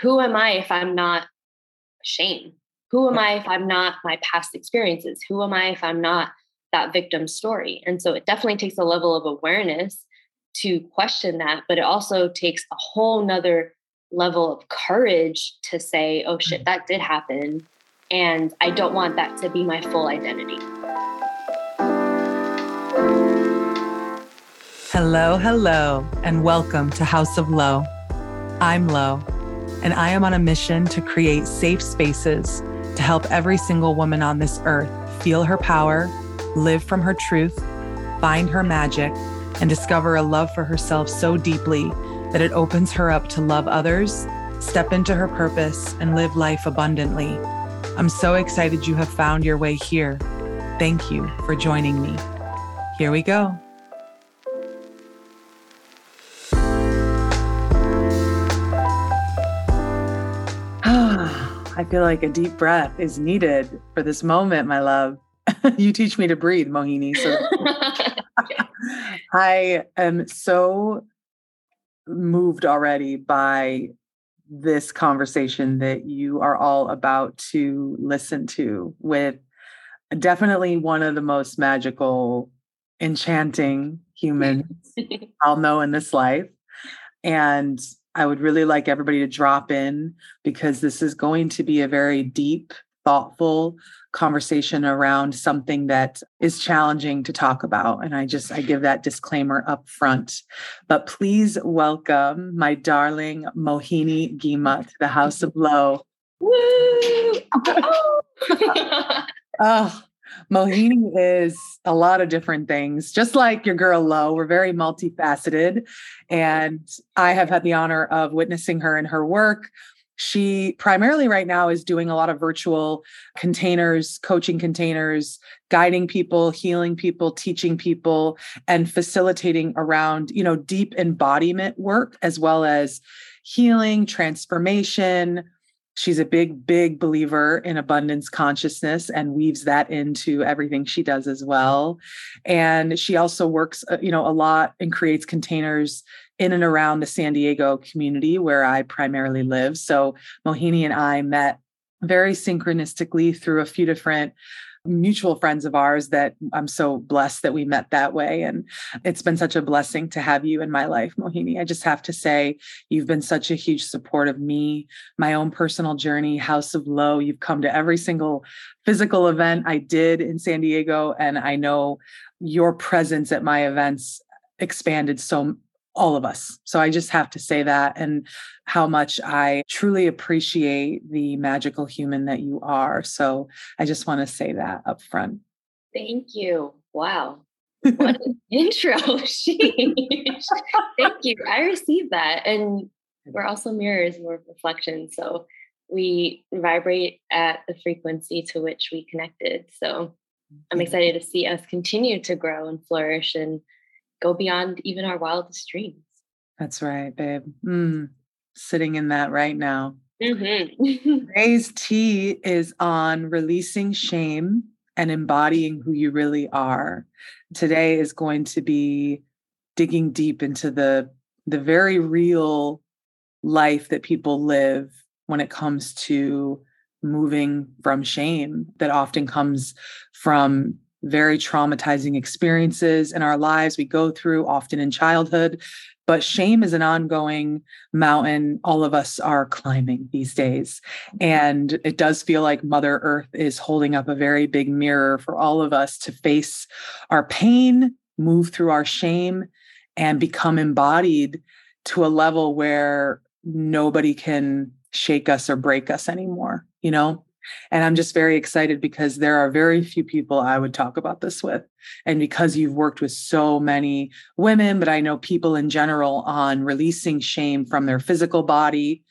who am I if I'm not shame? Who am I if I'm not my past experiences? Who am I if I'm not that victim story? And so it definitely takes a level of awareness to question that, but it also takes a whole nother level of courage to say, oh shit, mm. that did happen. And I don't want that to be my full identity. Hello, hello, and welcome to House of Lo. I'm Lo, and I am on a mission to create safe spaces to help every single woman on this earth feel her power, live from her truth, find her magic, and discover a love for herself so deeply that it opens her up to love others, step into her purpose, and live life abundantly. I'm so excited you have found your way here. Thank you for joining me. Here we go. I feel like a deep breath is needed for this moment, my love. you teach me to breathe, Mohini. So I am so moved already by this conversation that you are all about to listen to with definitely one of the most magical, enchanting humans I'll know in this life. And I would really like everybody to drop in because this is going to be a very deep, thoughtful conversation around something that is challenging to talk about. And I just, I give that disclaimer up front. But please welcome my darling Mohini Ghima to the House of Lo. Woo! oh, Mohini is a lot of different things, just like your girl Lo. We're very multifaceted. And I have had the honor of witnessing her in her work. She primarily right now is doing a lot of virtual containers, coaching containers, guiding people, healing people, teaching people, and facilitating around, you know, deep embodiment work as well as healing, transformation, she's a big big believer in abundance consciousness and weaves that into everything she does as well. And she also works uh, you know a lot and creates containers in and around the san diego community where i primarily live. So mohini and i met very synchronistically through a few different mutual friends of ours that I'm so blessed that we met that way. And it's been such a blessing to have you in my life, Mohini. I just have to say, you've been such a huge support of me, my own personal journey, House of Lo. You've come to every single physical event I did in San Diego. And I know your presence at my events expanded so all of us. So I just have to say that and how much I truly appreciate the magical human that you are. So I just want to say that up front. Thank you. Wow. What an intro. She thank you. I received that. And we're also mirrors, we're reflections. So we vibrate at the frequency to which we connected. So I'm excited to see us continue to grow and flourish and go beyond even our wildest dreams. That's right, babe. Mm, sitting in that right now. Mm-hmm. Today's tea is on releasing shame and embodying who you really are. Today is going to be digging deep into the the very real life that people live when it comes to moving from shame that often comes from very traumatizing experiences in our lives we go through often in childhood but shame is an ongoing mountain all of us are climbing these days. Mm-hmm. And it does feel like mother earth is holding up a very big mirror for all of us to face our pain move through our shame and become embodied to a level where nobody can shake us or break us anymore you know and I'm just very excited because there are very few people I would talk about this with. And because you've worked with so many women, but I know people in general on releasing shame from their physical body,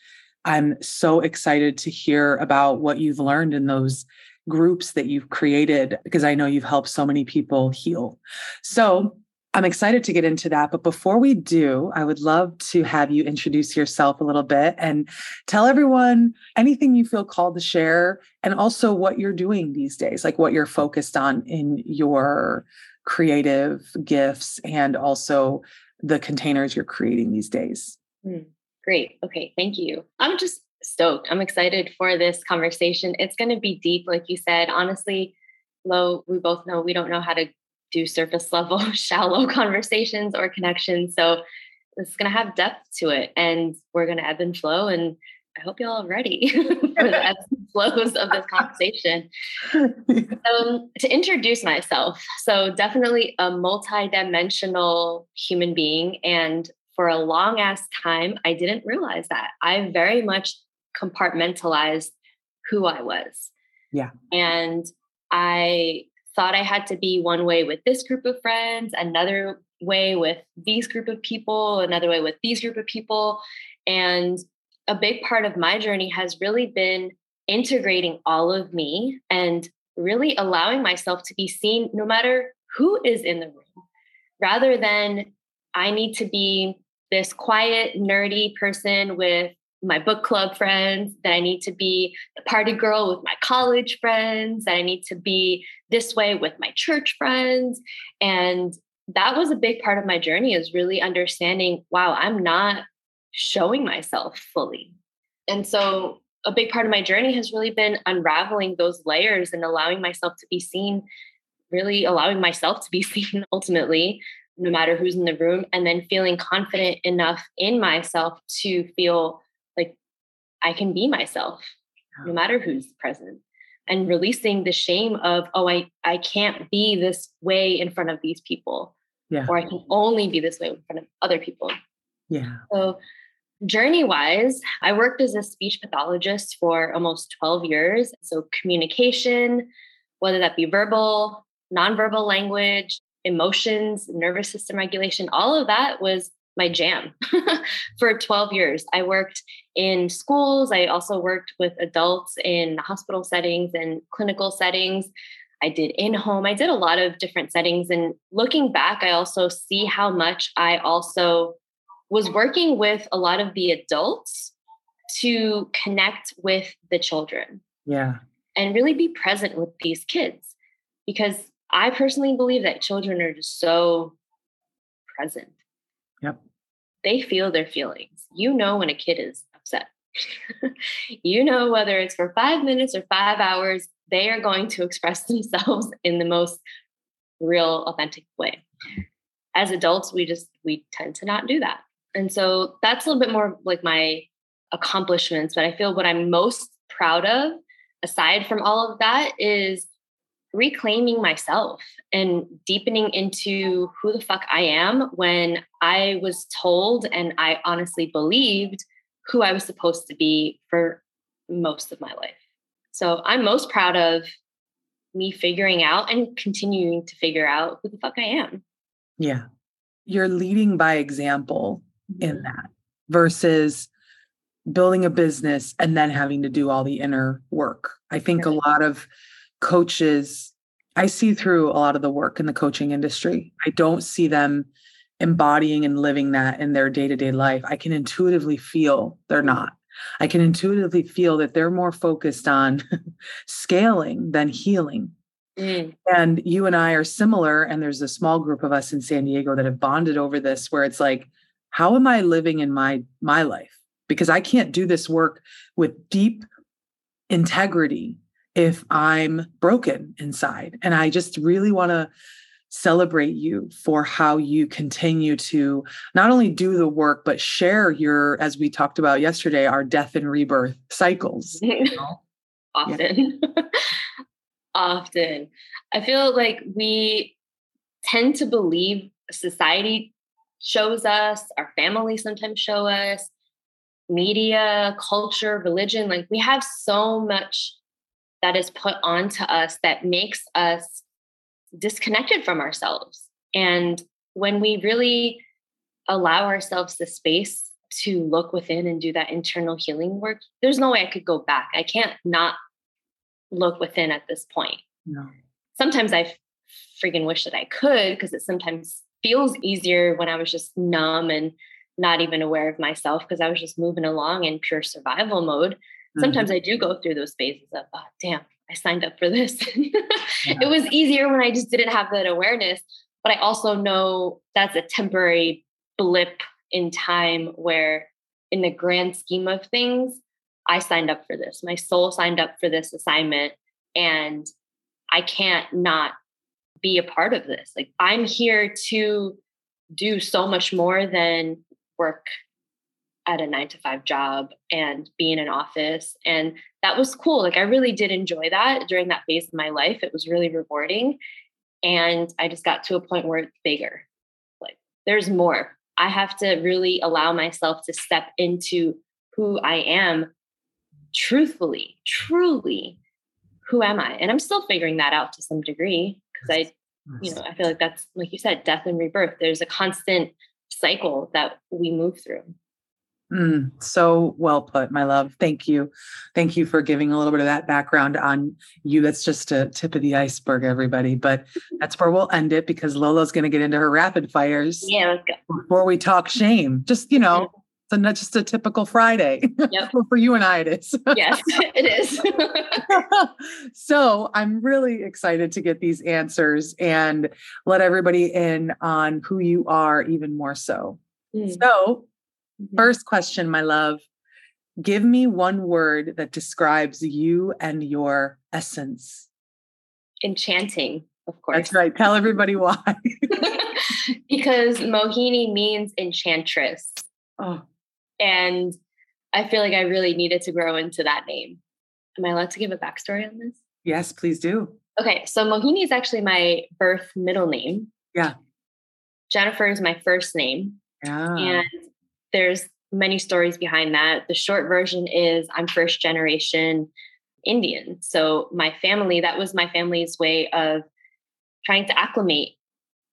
I'm so excited to hear about what you've learned in those groups that you've created because I know you've helped so many people heal. So, I'm excited to get into that. But before we do, I would love to have you introduce yourself a little bit and tell everyone anything you feel called to share and also what you're doing these days, like what you're focused on in your creative gifts and also the containers you're creating these days. Mm, great. Okay. Thank you. I'm just stoked. I'm excited for this conversation. It's going to be deep, like you said. Honestly, Lo, we both know we don't know how to do surface level, shallow conversations or connections. So it's going to have depth to it, and we're going to ebb and flow. And I hope y'all are ready for the ebbs and flows of this conversation. um, to introduce myself, so definitely a multi-dimensional human being, and for a long ass time, I didn't realize that. I very much compartmentalized who I was. Yeah. And I thought I had to be one way with this group of friends, another way with these group of people, another way with these group of people. And a big part of my journey has really been integrating all of me and really allowing myself to be seen no matter who is in the room, rather than I need to be this quiet, nerdy person with my book club friends, that I need to be the party girl with my college friends, that I need to be this way with my church friends. And that was a big part of my journey is really understanding, wow, I'm not showing myself fully. And so a big part of my journey has really been unraveling those layers and allowing myself to be seen, really allowing myself to be seen ultimately, no matter who's in the room, and then feeling confident enough in myself to feel I can be myself no ah. matter who's present and releasing the shame of oh I I can't be this way in front of these people yeah. or I can only be this way in front of other people. Yeah. So journey wise I worked as a speech pathologist for almost 12 years. So communication whether that be verbal nonverbal language emotions nervous system regulation all of that was my jam for 12 years. I worked in schools. I also worked with adults in hospital settings and clinical settings. I did in home. I did a lot of different settings. And looking back, I also see how much I also was working with a lot of the adults to connect with the children. Yeah. And really be present with these kids because I personally believe that children are just so present. They feel their feelings. You know when a kid is upset. you know whether it's for five minutes or five hours, they are going to express themselves in the most real, authentic way. As adults, we just we tend to not do that. And so that's a little bit more like my accomplishments. But I feel what I'm most proud of, aside from all of that, is reclaiming myself and deepening into who the fuck I am when I was told and I honestly believed who I was supposed to be for most of my life. So I'm most proud of me figuring out and continuing to figure out who the fuck I am. Yeah. You're leading by example mm-hmm. in that versus building a business and then having to do all the inner work. I think a lot of coaches, I see through a lot of the work in the coaching industry. I don't see them embodying and living that in their day to day life. I can intuitively feel they're not. I can intuitively feel that they're more focused on scaling than healing. Mm. And you and I are similar. And there's a small group of us in San Diego that have bonded over this, where it's like, how am I living in my my life? Because I can't do this work with deep integrity if I'm broken inside. And I just really want to celebrate you for how you continue to not only do the work, but share your, as we talked about yesterday, our death and rebirth cycles. You know? Often. Often. I feel like we tend to believe society shows us, our family sometimes show us, media, culture, religion. Like we have so much that is put onto us that makes us disconnected from ourselves. And when we really allow ourselves the space to look within and do that internal healing work, there's no way I could go back. I can't not look within at this point. No. Sometimes I freaking wish that I could because it sometimes feels easier when I was just numb and not even aware of myself because I was just moving along in pure survival mode sometimes mm-hmm. I do go through those phases of, oh, damn, I signed up for this. It was easier when I just didn't have that awareness. But I also know that's a temporary blip in time where, in the grand scheme of things, I signed up for this. My soul signed up for this assignment and I can't not be a part of this. Like I'm here to do so much more than work at a 9 to 5 job and be in an office and that was cool. Like I really did enjoy that during that phase of my life. It was really rewarding and I just got to a point where it's bigger. Like there's more. I have to really allow myself to step into who I am truthfully, truly, who am I? And I'm still figuring that out to some degree because I, you know, I feel like that's, like you said, death and rebirth. There's a constant cycle that we move through. Mm, so well put, my love. Thank you. Thank you for giving a little bit of that background on you. That's just a tip of the iceberg, everybody. But that's where we'll end it because Lola's going to get into her rapid fires. Yeah, let's go. Before we talk shame, just, you know. So not just a typical Friday. Yep. for you and I, it is. yes, it is. so I'm really excited to get these answers and let everybody in on who you are even more so. Mm. So. Mm-hmm. first question, my love, give me one word that describes you and your essence. Enchanting, of course. That's right. Tell everybody why. because Mohini means enchantress. Oh. And I feel like I really needed to grow into that name. Am I allowed to give a backstory on this? Yes, please do. Okay, so Mohini is actually my birth middle name. Yeah. Jennifer is my first name. Yeah. And there's many stories behind that. The short version is I'm first generation Indian. So my family, that was my family's way of trying to acclimate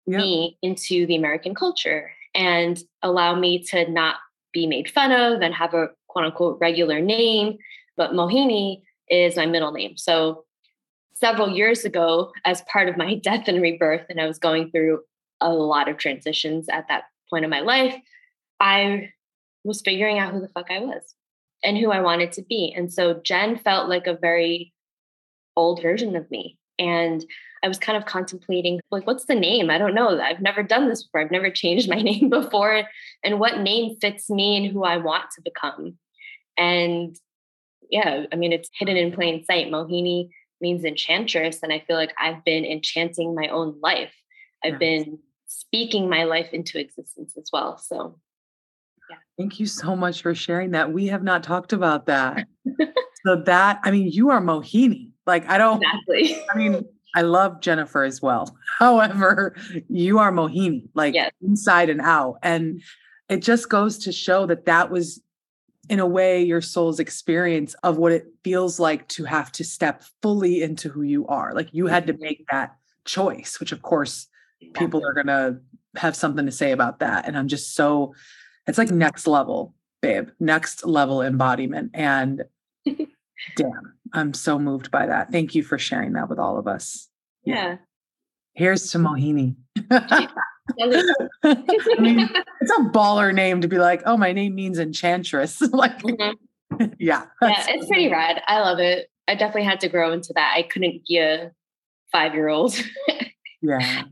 yep. me into the American culture and allow me to not be made fun of and have a quote unquote regular name. But Mohini is my middle name. So several years ago, as part of my death and rebirth, and I was going through a lot of transitions at that point in my life, I was figuring out who the fuck I was and who I wanted to be. And so Jen felt like a very old version of me. And I was kind of contemplating, like, what's the name? I don't know. I've never done this before. I've never changed my name before. And what name fits me and who I want to become? And yeah, I mean, it's hidden in plain sight. Mohini means enchantress. And I feel like I've been enchanting my own life. I've been speaking my life into existence as well. So. Thank you so much for sharing that. We have not talked about that. so, that, I mean, you are Mohini. Like, I don't, exactly. I mean, I love Jennifer as well. However, you are Mohini, like yes. inside and out. And it just goes to show that that was, in a way, your soul's experience of what it feels like to have to step fully into who you are. Like you had to mm-hmm. make that choice, which of course people are going to have something to say about that. And I'm just so, it's like next level, babe, next level embodiment. And damn, I'm so moved by that. Thank you for sharing that with all of us. Yeah. Here's to Mohini. I mean, it's a baller name to be like, oh, my name means enchantress. like, mm-hmm. yeah. Yeah, it's pretty rad. I love it. I definitely had to grow into that. I couldn't be a five year old. yeah.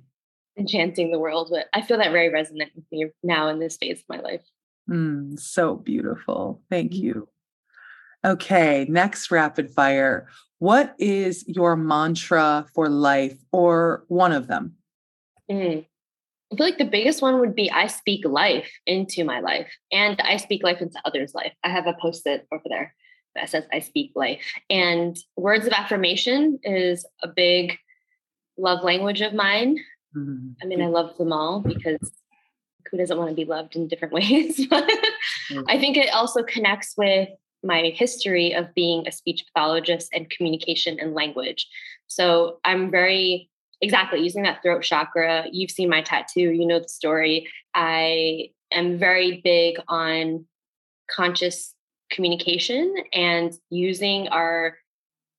Enchanting the world. But I feel that very resonant with me now in this phase of my life. Mm, so beautiful. Thank mm-hmm. you. Okay, next rapid fire. What is your mantra for life or one of them? Mm. I feel like the biggest one would be I speak life into my life and I speak life into others' life. I have a post it over there that says I speak life. And words of affirmation is a big love language of mine. Mm-hmm. I mean, I love them all because who doesn't want to be loved in different ways? mm-hmm. I think it also connects with my history of being a speech pathologist and communication and language. So I'm very exactly using that throat chakra. You've seen my tattoo, you know the story. I am very big on conscious communication and using our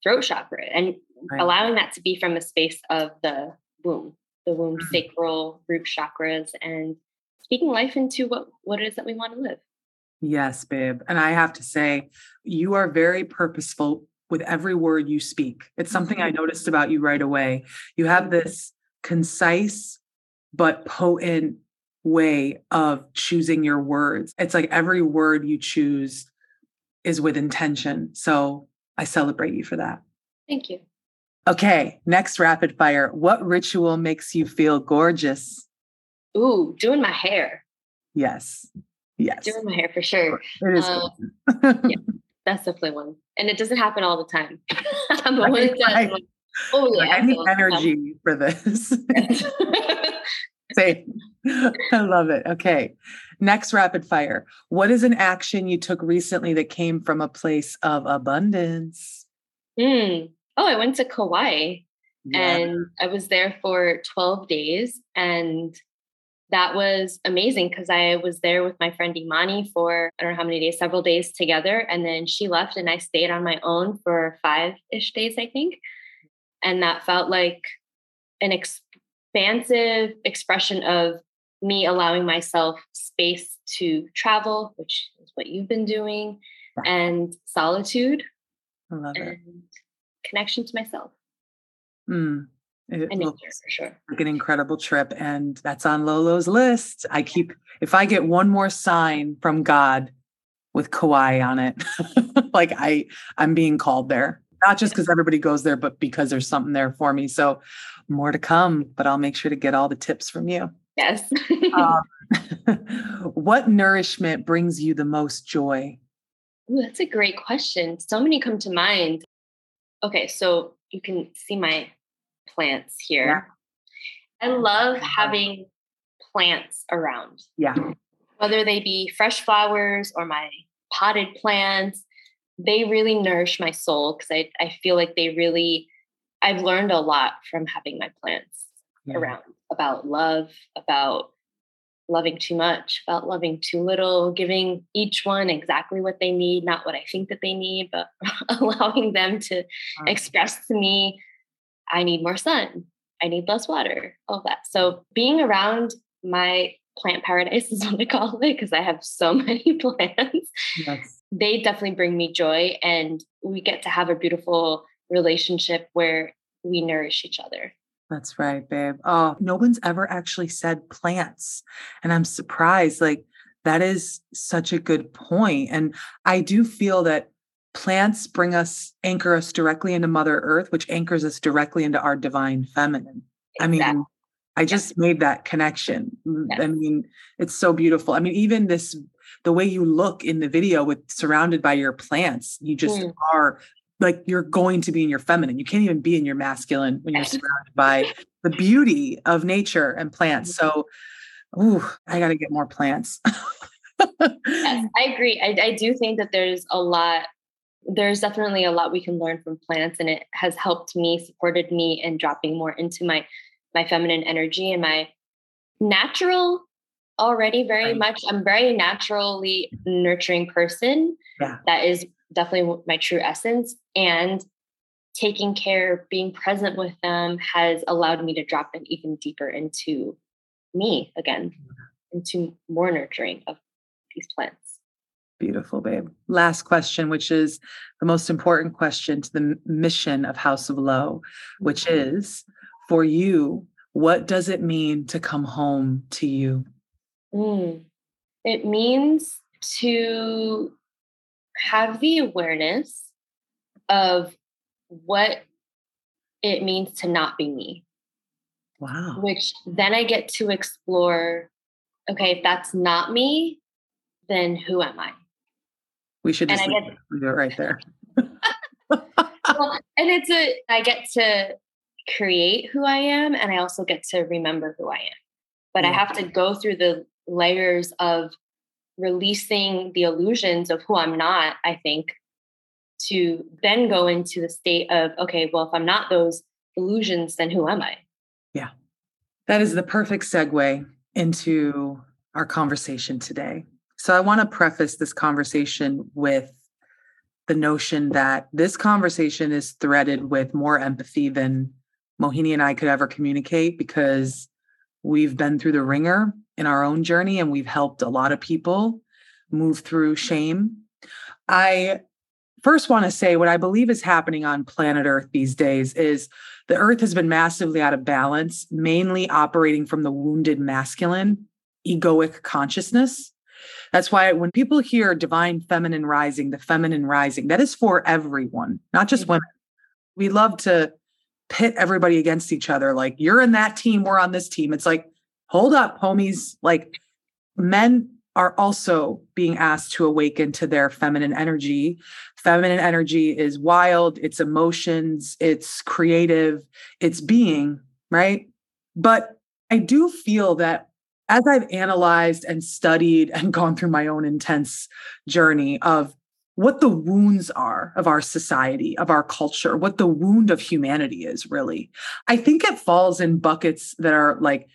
throat chakra and right. allowing that to be from a space of the womb, the womb mm-hmm. sacral root chakras and speaking life into what what it is that we want to live. Yes, babe. And I have to say, you are very purposeful with every word you speak. It's something I mm-hmm. noticed about you right away. You have this concise but potent way of choosing your words. It's like every word you choose is with intention. So I celebrate you for that. Thank you. Okay, next rapid fire. What ritual makes you feel gorgeous? Ooh, doing my hair. Yes. Yes. Doing my hair for sure. It is. Um, yeah, that's definitely one. And it doesn't happen all the time. but when it does, I, like, oh yeah. I need energy for this. Same. I love it. Okay. Next rapid fire. What is an action you took recently that came from a place of abundance? Mm. Oh, I went to Kauai yeah. and I was there for 12 days. And that was amazing because I was there with my friend Imani for I don't know how many days, several days together. And then she left and I stayed on my own for five ish days, I think. And that felt like an expansive expression of me allowing myself space to travel, which is what you've been doing, and solitude. I love it. Connection to myself. Mm. It and nature for sure. Like an incredible trip. And that's on Lolo's list. I keep if I get one more sign from God with Kauai on it, like I I'm being called there. Not just because everybody goes there, but because there's something there for me. So more to come, but I'll make sure to get all the tips from you. Yes. um, what nourishment brings you the most joy? Ooh, that's a great question. So many come to mind. Okay, so you can see my plants here. Yeah. I love having plants around. Yeah. Whether they be fresh flowers or my potted plants, they really nourish my soul because I, I feel like they really, I've learned a lot from having my plants yeah. around about love, about loving too much, about loving too little, giving each one exactly what they need, not what I think that they need, but allowing them to express to me, I need more sun, I need less water, all that. So being around my plant paradise is what I call it because I have so many plants. Yes. They definitely bring me joy and we get to have a beautiful relationship where we nourish each other. That's right, babe. Oh, no one's ever actually said plants. And I'm surprised. Like, that is such a good point. And I do feel that plants bring us, anchor us directly into Mother Earth, which anchors us directly into our divine feminine. Exactly. I mean, I just made that connection. Yes. I mean, it's so beautiful. I mean, even this, the way you look in the video with surrounded by your plants, you just mm. are like you're going to be in your feminine. You can't even be in your masculine when you're surrounded by the beauty of nature and plants. Mm-hmm. So, ooh, I got to get more plants. yes, I agree. I, I do think that there's a lot. There's definitely a lot we can learn from plants, and it has helped me, supported me in dropping more into my my feminine energy and my natural already very much i'm very naturally nurturing person yeah. that is definitely my true essence. And taking care, being present with them has allowed me to drop them even deeper into me again, into more nurturing of these plants. Beautiful, babe. Last question, which is the most important question to the mission of House of Lo, which mm-hmm. is for you, what does it mean to come home to you? Mm. It means to have the awareness of what it means to not be me. Wow. Which then I get to explore okay, if that's not me, then who am I? We should just leave it right there. well, and it's a, I get to create who I am and I also get to remember who I am. But yeah. I have to go through the layers of releasing the illusions of who I'm not, I think, to then go into the state of, okay, well, if I'm not those illusions, then who am I? Yeah. That is the perfect segue into our conversation today. So I want to preface this conversation with the notion that this conversation is threaded with more empathy than Mohini and I could ever communicate because we've been through the ringer in our own journey and we've helped a lot of people move through shame. I first want to say what I believe is happening on planet Earth these days is the Earth has been massively out of balance, mainly operating from the wounded masculine, egoic consciousness. That's why when people hear divine feminine rising, the feminine rising, that is for everyone, not just mm-hmm. women. We love to pit everybody against each other. Like, you're in that team, we're on this team. It's like, hold up, homies. Like, men are also being asked to awaken to their feminine energy. Feminine energy is wild, it's emotions, it's creative, it's being, right? But I do feel that as I've analyzed and studied and gone through my own intense journey of what the wounds are of our society, of our culture, what the wound of humanity is really, I think it falls in buckets that are like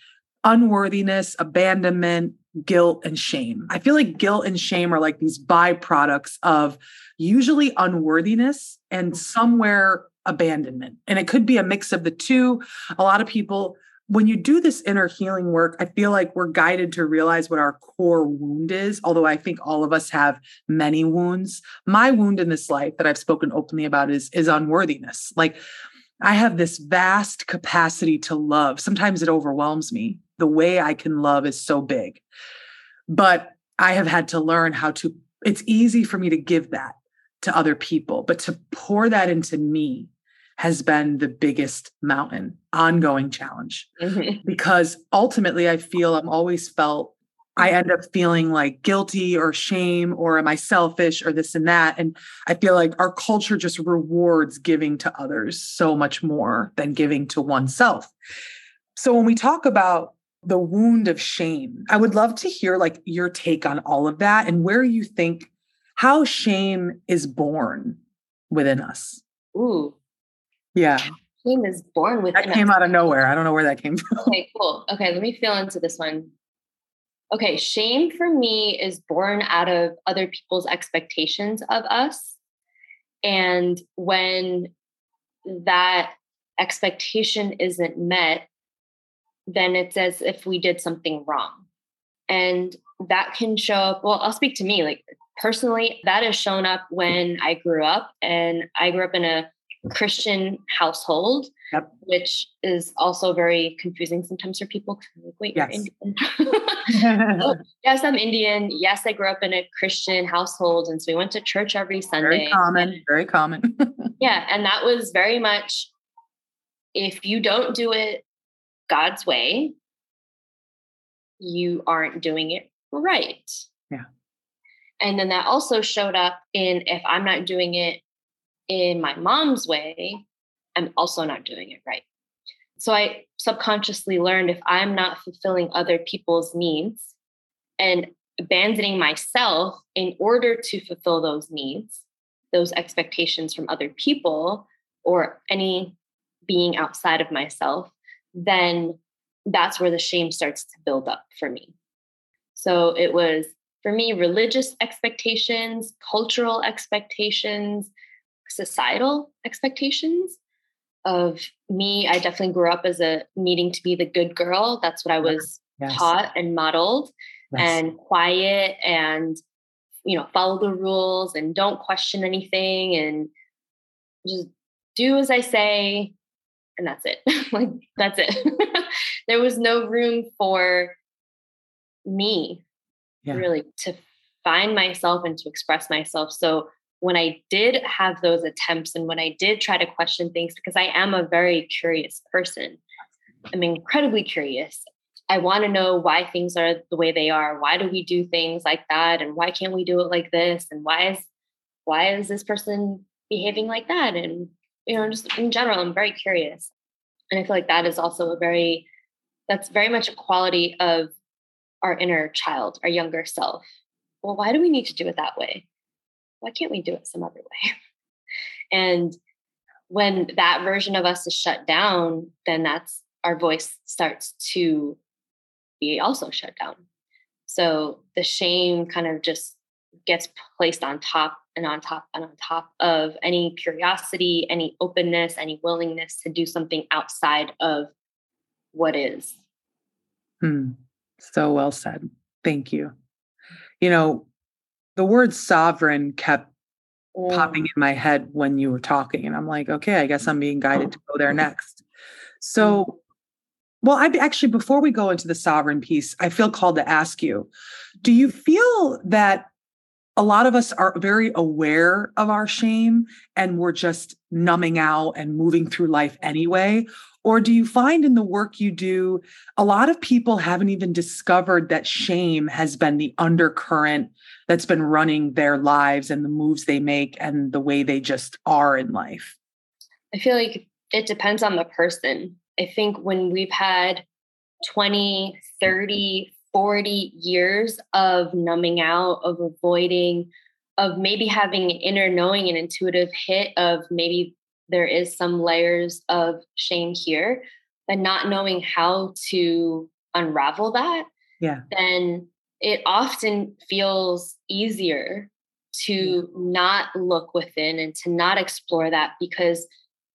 unworthiness, abandonment, guilt, and shame. I feel like guilt and shame are like these byproducts of usually unworthiness and somewhere abandonment. And it could be a mix of the two. A lot of people when you do this inner healing work, I feel like we're guided to realize what our core wound is. Although I think all of us have many wounds. My wound in this life that I've spoken openly about is, is unworthiness. Like I have this vast capacity to love. Sometimes it overwhelms me. The way I can love is so big. But I have had to learn how to, it's easy for me to give that to other people, but to pour that into me has been the biggest mountain, ongoing challenge. Mm-hmm. Because ultimately, I feel I'm always felt I end up feeling like guilty or shame or am I selfish or this and that. And I feel like our culture just rewards giving to others so much more than giving to oneself. So when we talk about the wound of shame, I would love to hear like your take on all of that and where you think how shame is born within us. Ooh, yeah. Shame is born with that came out of nowhere. I don't know where that came from. Okay, cool. Okay, let me feel into this one. Okay, shame for me is born out of other people's expectations of us. And when that expectation isn't met, then it's as if we did something wrong. And that can show up. Well, I'll speak to me. Like personally, that has shown up when I grew up, and I grew up in a Christian household, yep. which is also very confusing sometimes for people. Like, wait, yes. you're Indian. oh, yes, I'm Indian. Yes, I grew up in a Christian household. And so we went to church every Sunday. Very common, very common. yeah. And that was very much if you don't do it God's way, you aren't doing it right. Yeah. And then that also showed up in if I'm not doing it in my mom's way, I'm also not doing it right. So I subconsciously learned if I'm not fulfilling other people's needs and abandoning myself in order to fulfill those needs, those expectations from other people or any being outside of myself, then that's where the shame starts to build up for me. So it was for me religious expectations, cultural expectations, societal expectations of me. I definitely grew up as a needing to be the good girl. That's what I was yes. taught and modeled, yes. and quiet and you know follow the rules and don't question anything and just do as I say and that's it. like that's it. there was no room for me yeah. really to find myself and to express myself. So when I did have those attempts and when I did try to question things, because I am a very curious person, I'm incredibly curious. I want to know why things are the way they are. Why do we do things like that? And why can't we do it like this? And why is why is this person behaving like that? And you know, just in general, I'm very curious. And I feel like that is also a very that's very much a quality of our inner child, our younger self. Well, why do we need to do it that way? Why can't we do it some other way? and when that version of us is shut down, then that's our voice starts to be also shut down. So the shame kind of just gets placed on top and on top and on top of any curiosity, any openness, any willingness to do something outside of what is. Hmm. So well said. Thank you. You know, the word sovereign kept mm. popping in my head when you were talking and i'm like okay i guess i'm being guided to go there next so well, I actually, before we go into the sovereign piece, I feel called to ask you do you feel that a lot of us are very aware of our shame and we're just numbing out and moving through life anyway? Or do you find in the work you do, a lot of people haven't even discovered that shame has been the undercurrent that's been running their lives and the moves they make and the way they just are in life? I feel like it depends on the person. I think when we've had 20, 30, 40 years of numbing out, of avoiding, of maybe having an inner knowing and intuitive hit of maybe there is some layers of shame here, but not knowing how to unravel that, yeah, then it often feels easier to not look within and to not explore that because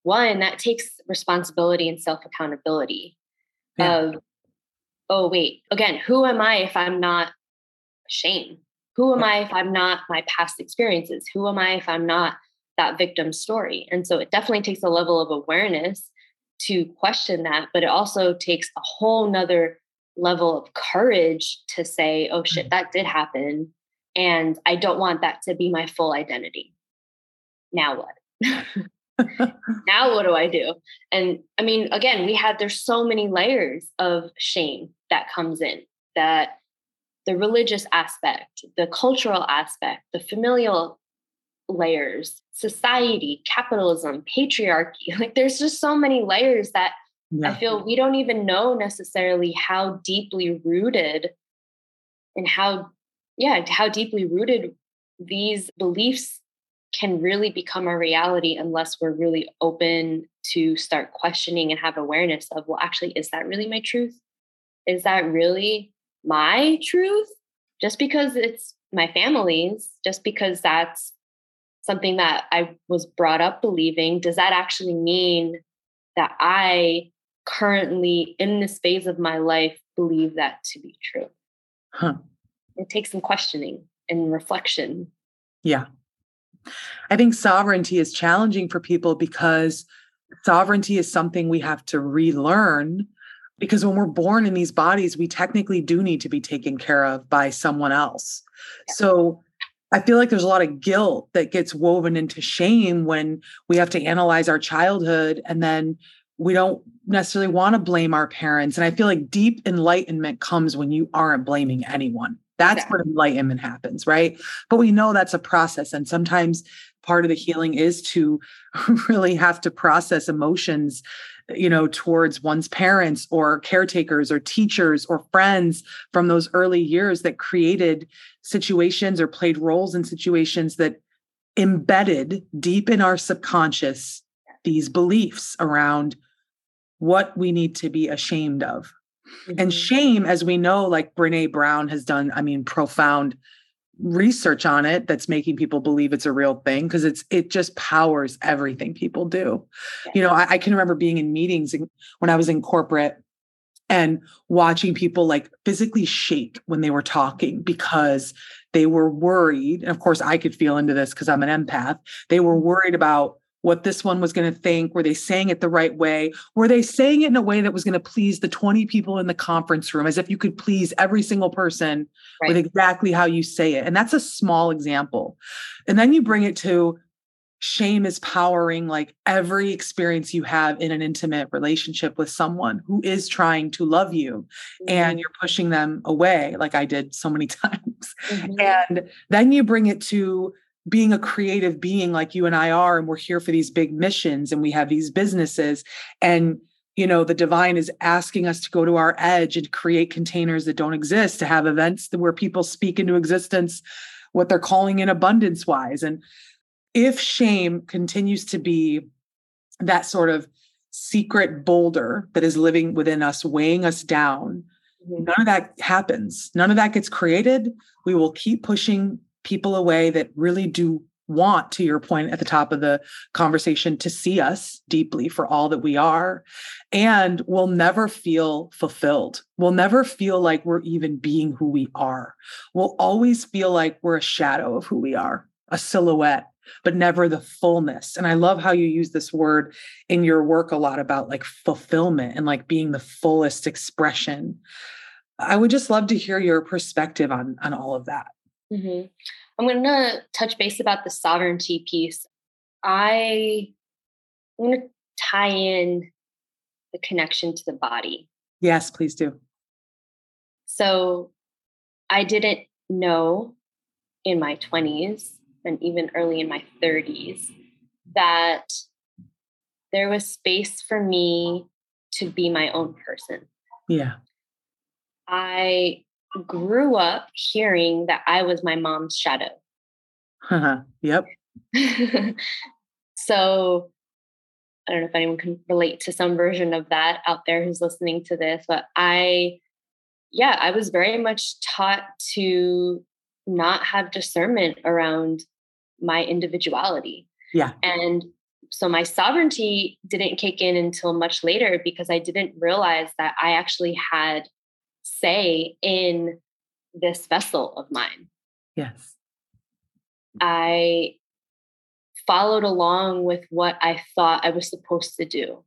one that takes responsibility and self accountability yeah. of oh wait again who am i if i'm not shame? Who am i if i'm not my past experiences? Who am i if i'm not that victim story? And so it definitely takes a level of awareness to question that but it also takes a whole nother level of courage to say oh shit mm. that did happen and i don't want that to be my full identity now what now what do I do? And I mean, again, we had there's so many layers of shame that comes in that the religious aspect, the cultural aspect, the familial layers, society, capitalism, patriarchy. Like there's just so many layers that yeah. I feel we don't even know necessarily how deeply rooted and how yeah, how deeply rooted these beliefs can really become a reality unless we're really open to start questioning and have awareness of, well, actually, is that really my truth? Is that really my truth? Just because it's my family's, just because that's something that I was brought up believing, does that actually mean that I currently in this phase of my life believe that to be true? Huh. It takes some questioning and reflection. Yeah. I think sovereignty is challenging for people because sovereignty is something we have to relearn because when we're born in these bodies we technically do need to be taken care of by someone else. So I feel like there's a lot of guilt that gets woven into shame when we have to analyze our childhood and then we don't necessarily want to blame our parents. And I feel like deep enlightenment comes when you aren't blaming anyone. That's where enlightenment happens, right? But we know that's a process. And sometimes part of the healing is to really have to process emotions you know towards one's parents or caretakers or teachers or friends from those early years that created situations or played roles in situations that embedded deep in our subconscious these beliefs around what we need to be ashamed of Mm-hmm. And shame, as we know, like Brene Brown has done, I mean, profound research on it that's making people believe it's a real thing because it's it just powers everything people do. Yeah. You know, I, I, can remember being in meetings when I was in corporate and watching people like physically shake when they were talking because they were worried. And of course, I could feel into this because I'm an empath. They were mm-hmm. worried about what this one was going to think? Were they saying it the right way? Were they saying it in a way that was going to please the 20 people in the conference room as if you could please every single person right. with exactly how you say it? And that's a small example. And then you bring it to shame is powering like every experience you have in an intimate relationship with someone who is trying to love you mm-hmm. and you're pushing them away like I did so many times. Mm-hmm. And then you bring it to being a creative being like you and I are, and we're here for these big missions and we have these businesses. And, you know, the divine is asking us to go to our edge and create containers that don't exist, to have events where people speak into existence what they're calling in abundance wise. And if shame continues to be that sort of secret boulder that is living within us, weighing us down, mm-hmm. none of that happens. None of that gets created. We will keep pushing people away that really do want to your point at the top of the conversation to see us deeply for all that we are and we'll never feel fulfilled we'll never feel like we're even being who we are we'll always feel like we're a shadow of who we are a silhouette but never the fullness. And I love how you use this word in your work a lot about like fulfillment and like being the fullest expression. I would just love to hear your perspective on on all of that. Mm-hmm. I'm going to touch base about the sovereignty piece. I I'm to tie in the connection to the body. Yes, please do. So I didn't know in my 20s and even early in my 30s that there was space for me to be my own person. Yeah. I grew up hearing that I was my mom's shadow. yep. so I don't know if anyone can relate to some version of that out there who's listening to this, but I, yeah, I was very much taught to not have discernment around my individuality. Yeah. And so my sovereignty didn't kick in until much later because I didn't realize that I actually had say in this vessel of mine. Yes. I followed along with what I thought I was supposed to do.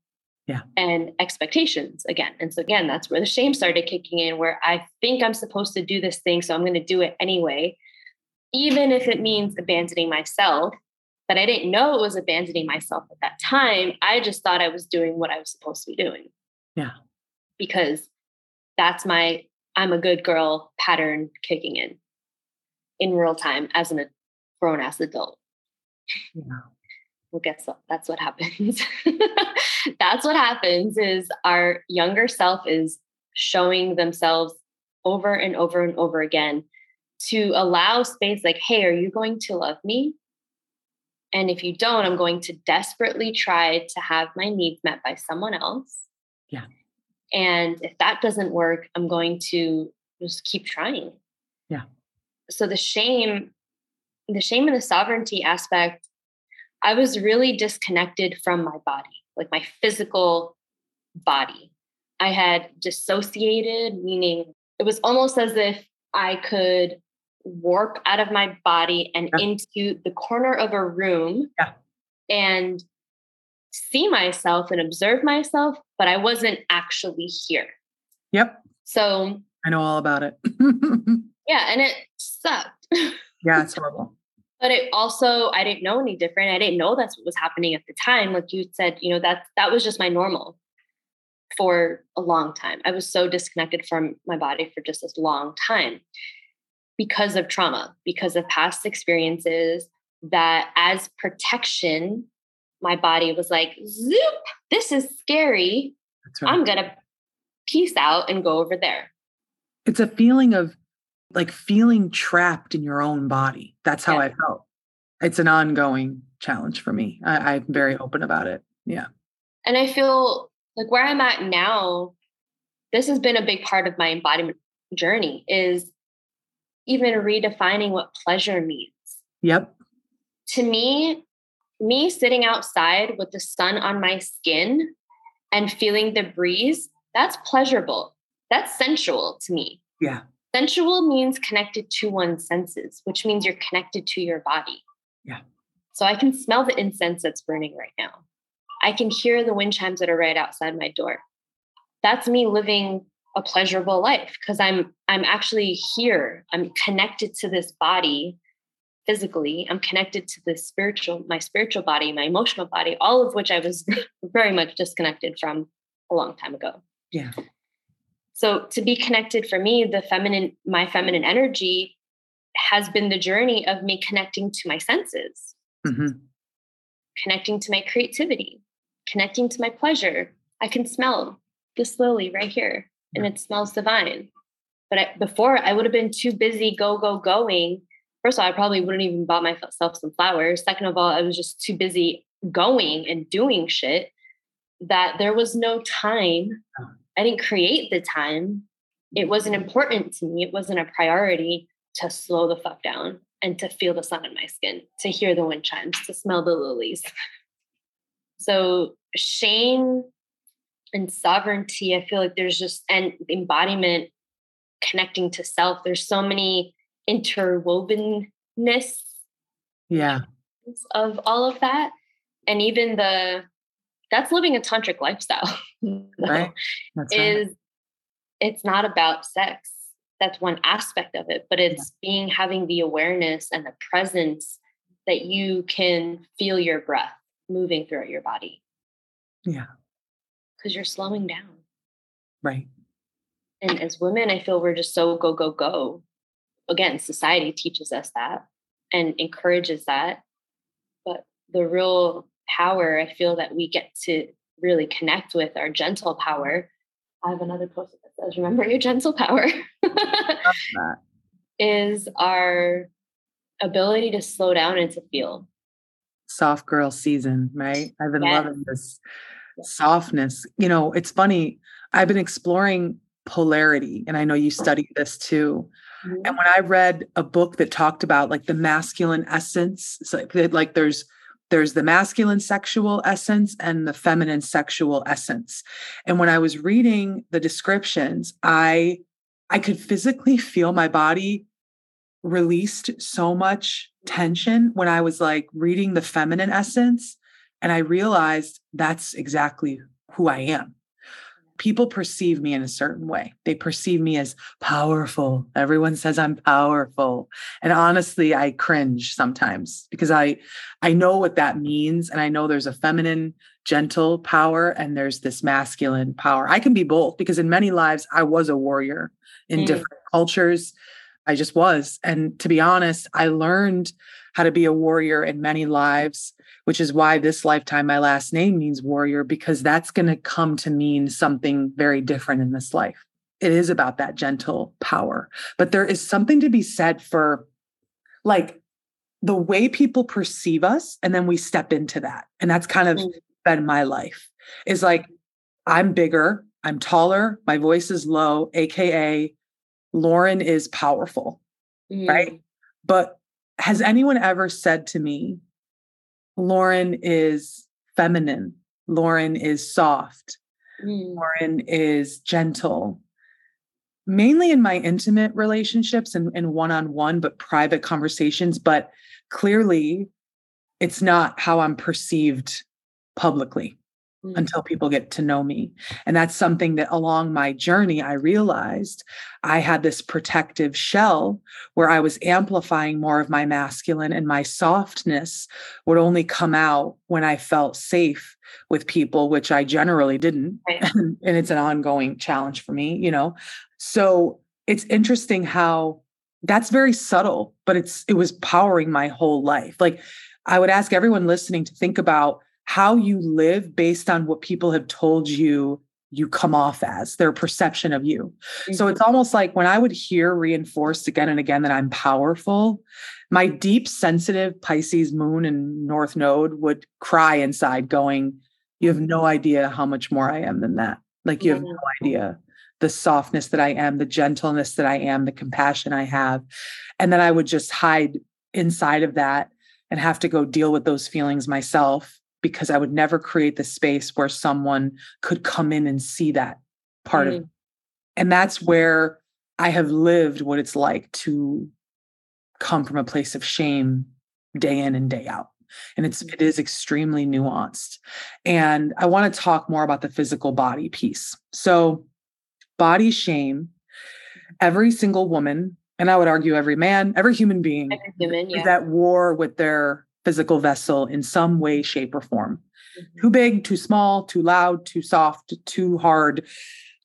Yeah. And expectations again. And so again, that's where the shame started kicking in, where I think I'm supposed to do this thing, so I'm going to do it anyway, even if it means abandoning myself. But I didn't know it was abandoning myself at that time. I just thought I was doing what I was supposed to be doing. Yeah. Because that's my I'm a good girl pattern kicking in in real time as an grown ass adult. Yeah. Well, guess what? That's what happens. that's what happens is our younger self is showing themselves over and over and over again to allow space like, hey, are you going to love me? And if you don't, I'm going to desperately try to have my needs met by someone else. Yeah. And if that doesn't work, I'm going to just keep trying. Yeah. So the shame, the shame and the sovereignty aspect, I was really disconnected from my body, like my physical body. I had dissociated, meaning it was almost as if I could warp out of my body and yeah. into the corner of a room yeah. and see myself and observe myself, but I wasn't actually here. Yep. So I know all about it. yeah, and it sucked. yeah, it's horrible. But it also, I didn't know any different. I didn't know that's what was happening at the time. Like you said, you know, that that was just my normal for a long time. I was so disconnected from my body for just this long time because of trauma, because of past experiences that as protection my body was like, zoop, this is scary. Right. I'm going to peace out and go over there. It's a feeling of like feeling trapped in your own body. That's how yeah. I felt. It's an ongoing challenge for me. I, I'm very mm-hmm. open about it. Yeah. And I feel like where I'm at now, this has been a big part of my embodiment journey is even redefining what pleasure means. Yep. To me, me sitting outside with the sun on my skin and feeling the breeze, that's pleasurable. That's sensual to me. Yeah. Sensual means connected to one's senses, which means you're connected to your body. Yeah. So I can smell the incense that's burning right now. I can hear the wind chimes that are right outside my door. That's me living a pleasurable life because I'm I'm actually here. I'm connected to this body physically i'm connected to the spiritual my spiritual body my emotional body all of which i was very much disconnected from a long time ago. Yeah. So to be connected for me the feminine my feminine energy has been the journey of me connecting to my senses. Mm-hmm. connecting to my creativity. Connecting to my pleasure. I can smell this lily right here and it smells divine. But I, before i would have been too busy go go going first of all, I probably wouldn't even bought myself some flowers. Second of all, I was just too busy going and doing shit that there was no time. Oh. I didn't create the time. It wasn't important to me. It wasn't a priority to slow the fuck down and to feel the sun on my skin, to hear the wind chimes, to smell the lilies. so shame and sovereignty, I feel like there's just and embodiment connecting to self. There's so many interwovenness yeah of all of that. And even the that's living a tantric lifestyle. right. That's is right. it's not about sex. That's one aspect of it, but it's yeah. being having the awareness and the presence that you can feel your breath moving throughout your body. Yeah. Because you're slowing down. Right. And as women, I feel we're just so go, go, go. Again, society teaches us that and encourages that. But the real power I feel that we get to really connect with our gentle power. I have another post that says, Remember your gentle power. is our ability to slow down and to feel. Soft girl season, right? I've been yes. loving this softness. You know, it's funny. I've been exploring polarity, and I know you study this too. Mm-hmm. And when I read a book that talked about like the masculine essence, so like, like there's there's the masculine sexual essence and the feminine sexual essence. And when I was reading the descriptions, I I could physically feel my body released so much tension when I was like reading the feminine essence. And I realized that's exactly who I am. People perceive me in a certain way. They perceive me as powerful. Everyone says I'm powerful. And honestly, I cringe sometimes because I I know what that means and I know there's a feminine gentle power and there's this masculine power. I can be both because in many lives I was a warrior in mm. different cultures I just was. And to be honest, I learned how to be a warrior in many lives, which is why this lifetime, my last name means warrior, because that's going to come to mean something very different in this life. It is about that gentle power. But there is something to be said for like the way people perceive us, and then we step into that. And that's kind of mm. been my life is like, I'm bigger, I'm taller, my voice is low, AKA Lauren is powerful, mm. right? But has anyone ever said to me, Lauren is feminine, Lauren is soft, mm. Lauren is gentle? Mainly in my intimate relationships and one on one, but private conversations. But clearly, it's not how I'm perceived publicly. Mm. until people get to know me. And that's something that along my journey, I realized I had this protective shell where I was amplifying more of my masculine and my softness would only come out when I felt safe with people, which I generally didn't. Right. and it's an ongoing challenge for me, you know? So it's interesting how that's very subtle, but it's it was powering my whole life. Like I would ask everyone listening to think about how you live based on what people have told you you come off as their perception of you. Mm-hmm. So it's almost like when I would hear reinforced again and again that I'm powerful, my deep sensitive Pisces moon and north node would cry inside going, you have no idea how much more I am than that. Like you have no idea the softness that I am, the gentleness that I am, the compassion I have. And then I would just hide inside of that and have to go deal with those feelings myself because I would never create the space where someone could come in and see that part mm. of and that's where I have lived what it's like to come from a place of shame day in and day out. And it's it is extremely nuanced. And I want to talk more about the physical body piece. So body shame, every single woman, and I would argue every man, every human being every human, yeah. is at war with their physical vessel in some way, shape, or form. Mm-hmm. Too big, too small, too loud, too soft, too hard,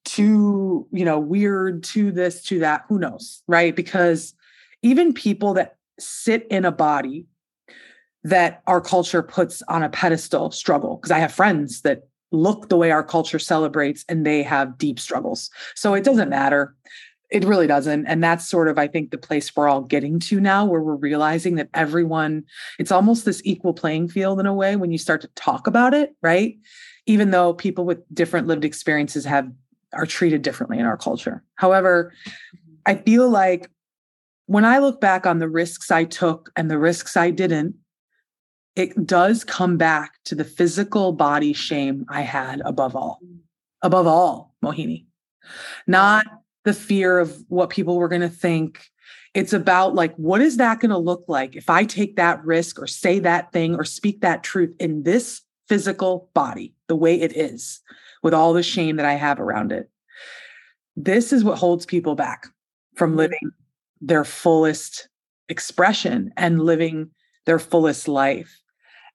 too, you know, weird, too this, to that, who knows, right? Because even people that sit in a body that our culture puts on a pedestal struggle, because I have friends that look the way our culture celebrates and they have deep struggles. So it doesn't matter it really doesn't. And that's sort of, I think, the place we're all getting to now, where we're realizing that everyone, it's almost this equal playing field in a way when you start to talk about it, right? Even though people with different lived experiences have are treated differently in our culture. However, I feel like when I look back on the risks I took and the risks I didn't, it does come back to the physical body shame I had above all. Above all, Mohini. Not the fear of what people were going to think It's about like, what is that going to look like if I take that risk or say that thing or speak that truth in this physical body, the way it is, with all the shame that I have around it? This is what holds people back from mm-hmm. living their fullest expression and living their fullest life.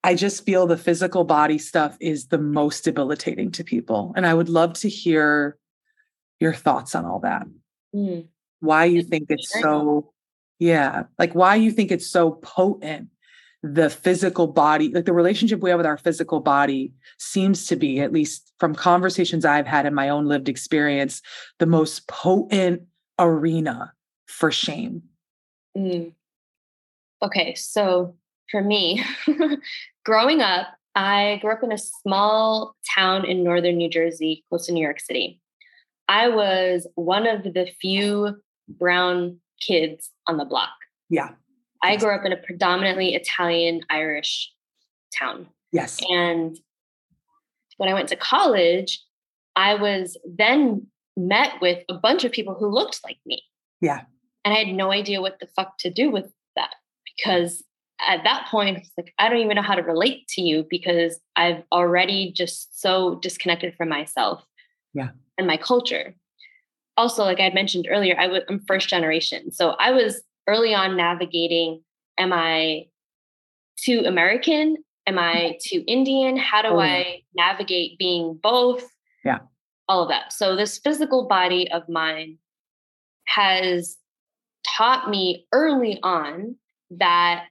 I just feel the physical body stuff is the most debilitating to people. And I would love to hear your thoughts on all that. Mm. Why you think it's so, yeah, like why you think it's so potent. The physical body, like the relationship we have with our physical body, seems to be, at least from conversations I've had in my own lived experience, the most potent arena for shame. Mm. Okay, so for me, growing up, I grew up in a small town in northern New Jersey, close to New York City. I was one of the few brown kids on the block. Yeah. I grew up in a predominantly Italian Irish town. Yes. And when I went to college, I was then met with a bunch of people who looked like me. Yeah. And I had no idea what the fuck to do with that because at that point, it's like, I don't even know how to relate to you because I've already just so disconnected from myself yeah. And my culture. Also, like I had mentioned earlier, I was I'm first generation. So I was early on navigating, am I too American? Am I too Indian? How do oh, I navigate being both? Yeah. All of that. So this physical body of mine has taught me early on that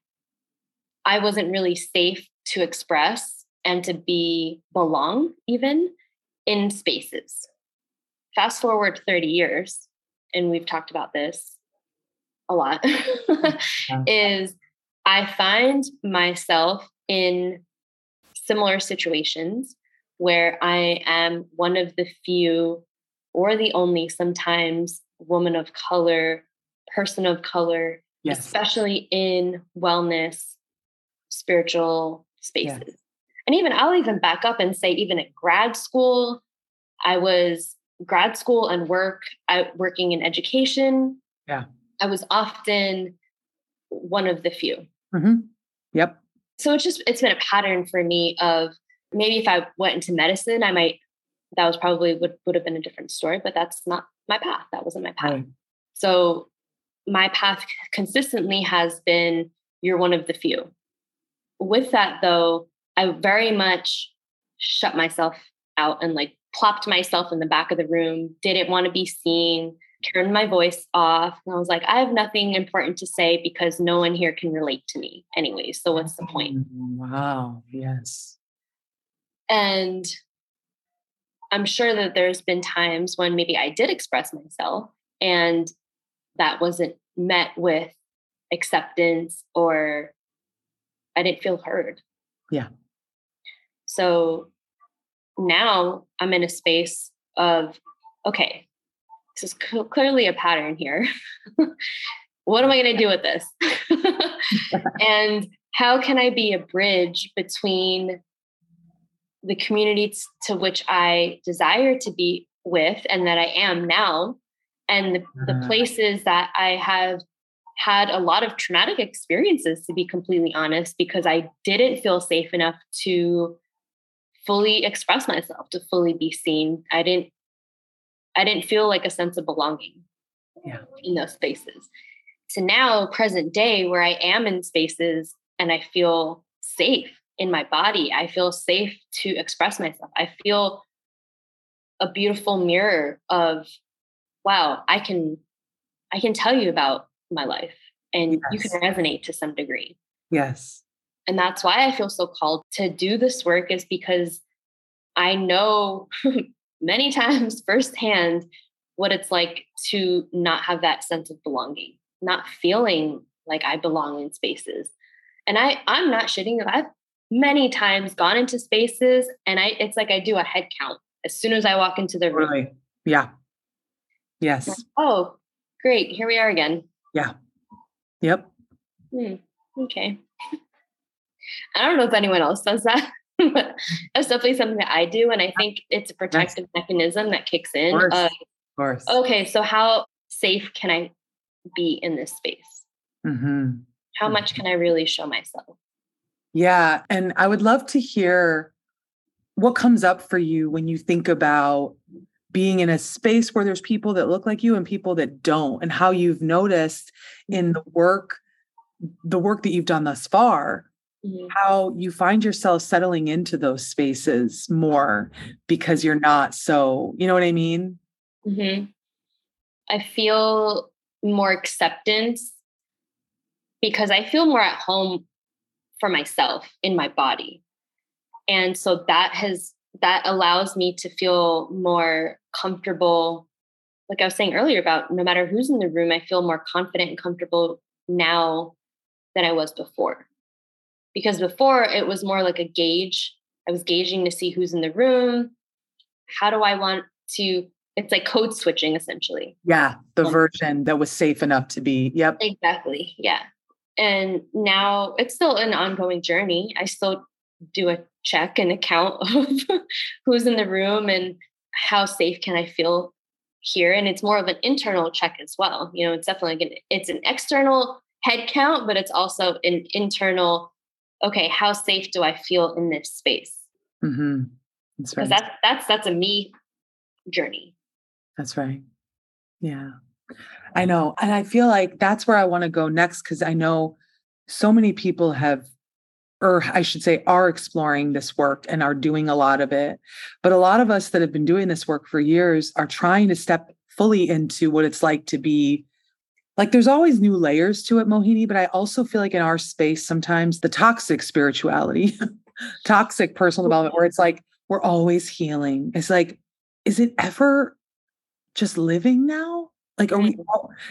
I wasn't really safe to express and to be belong even in spaces. Fast forward 30 years, and we've talked about this a lot, mm-hmm. is I find myself in similar situations where I am one of the few or the only sometimes woman of color, person of color, yes. especially in wellness spiritual spaces. Yeah. And even I'll even back up and say, even at grad school, I was grad school and work, I working in education. Yeah. I was often one of the few. Mm-hmm. Yep. So it's just it's been a pattern for me of maybe if I went into medicine, I might that was probably would would have been a different story, but that's not my path. That wasn't my path. Right. So my path consistently has been you're one of the few with that though, I very much shut myself out and like plopped myself in the back of the room, didn't want to be seen, turned my voice off. And I was like, I have nothing important to say because no one here can relate to me anyway. So what's the point? Mm, wow. Yes. And I'm sure that there's been times when maybe I did express myself and that wasn't met with acceptance or I didn't feel heard. Yeah. So now I'm in a space of, okay, this is cl- clearly a pattern here. what am I going to do with this? and how can I be a bridge between the community to which I desire to be with and that I am now, and the, the mm-hmm. places that I have had a lot of traumatic experiences, to be completely honest, because I didn't feel safe enough to fully express myself, to fully be seen. I didn't I didn't feel like a sense of belonging yeah. in those spaces. To now, present day, where I am in spaces and I feel safe in my body, I feel safe to express myself. I feel a beautiful mirror of, wow, I can I can tell you about my life and yes. you can resonate to some degree. Yes. And that's why I feel so called to do this work is because I know many times firsthand what it's like to not have that sense of belonging, not feeling like I belong in spaces. And I I'm not shitting. That I've many times gone into spaces and I it's like I do a head count as soon as I walk into the room. Really? Yeah. Yes. Like, oh, great. Here we are again. Yeah. Yep. Hmm. Okay. I don't know if anyone else does that, but that's definitely something that I do. And I think it's a protective mechanism that kicks in. Of course. of course. Okay. So how safe can I be in this space? Mm-hmm. How much mm-hmm. can I really show myself? Yeah. And I would love to hear what comes up for you when you think about being in a space where there's people that look like you and people that don't and how you've noticed in the work the work that you've done thus far mm-hmm. how you find yourself settling into those spaces more because you're not so you know what i mean mm-hmm. i feel more acceptance because i feel more at home for myself in my body and so that has that allows me to feel more comfortable like i was saying earlier about no matter who's in the room i feel more confident and comfortable now than i was before because before it was more like a gauge. I was gauging to see who's in the room. How do i want to it's like code switching essentially. Yeah the um, version that was safe enough to be yep. Exactly yeah. And now it's still an ongoing journey. I still do a check and account of who's in the room and how safe can I feel here. And it's more of an internal check as well. You know, it's definitely like an, it's an external head count, but it's also an internal, okay, how safe do I feel in this space? Mm-hmm. That's right. That's, that's, that's a me journey. That's right. Yeah. I know. And I feel like that's where I want to go next because I know so many people have or I should say, are exploring this work and are doing a lot of it. But a lot of us that have been doing this work for years are trying to step fully into what it's like to be like there's always new layers to it, Mohini, but I also feel like in our space, sometimes the toxic spirituality, toxic personal development, where it's like we're always healing. It's like, is it ever just living now? Like, are we,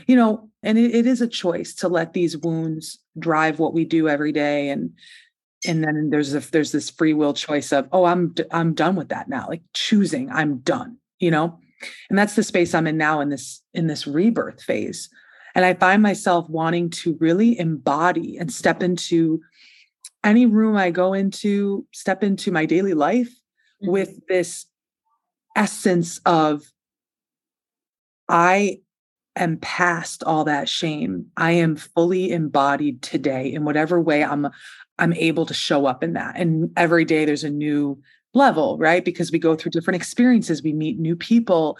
you know, and it, it is a choice to let these wounds drive what we do every day and and then there's a, there's this free will choice of oh i'm i'm done with that now like choosing i'm done you know and that's the space i'm in now in this in this rebirth phase and i find myself wanting to really embody and step into any room i go into step into my daily life mm-hmm. with this essence of i am past all that shame i am fully embodied today in whatever way i'm I'm able to show up in that. And every day there's a new level, right? Because we go through different experiences, we meet new people.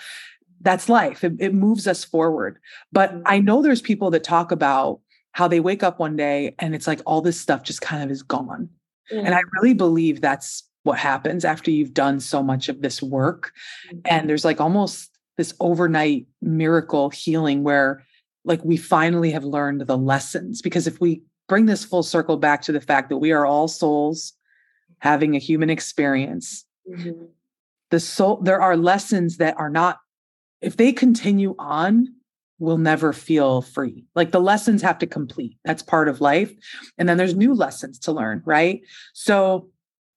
That's life. It, it moves us forward. But I know there's people that talk about how they wake up one day and it's like all this stuff just kind of is gone. Mm-hmm. And I really believe that's what happens after you've done so much of this work. Mm-hmm. And there's like almost this overnight miracle healing where like we finally have learned the lessons because if we bring this full circle back to the fact that we are all souls having a human experience. Mm-hmm. The soul, there are lessons that are not, if they continue on, we'll never feel free. Like the lessons have to complete. That's part of life. And then there's new lessons to learn, right? So